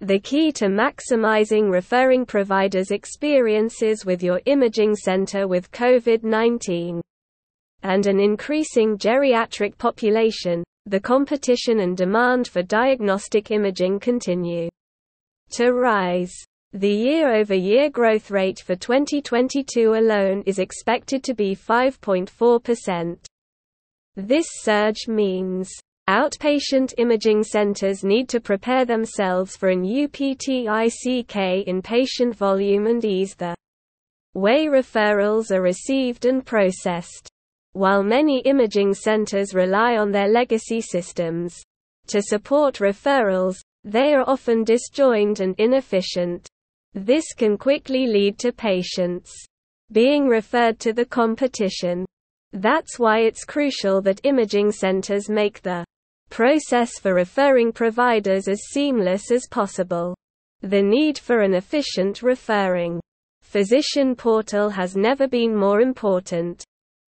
The key to maximizing referring providers' experiences with your imaging center with COVID-19 and an increasing geriatric population, the competition and demand for diagnostic imaging continue to rise. The year-over-year growth rate for 2022 alone is expected to be 5.4%. This surge means Outpatient imaging centers need to prepare themselves for an UPTICK in patient volume and ease the way referrals are received and processed. While many imaging centers rely on their legacy systems to support referrals, they are often disjoined and inefficient. This can quickly lead to patients being referred to the competition. That's why it's crucial that imaging centers make the process for referring providers as seamless as possible. The need for an efficient referring physician portal has never been more important.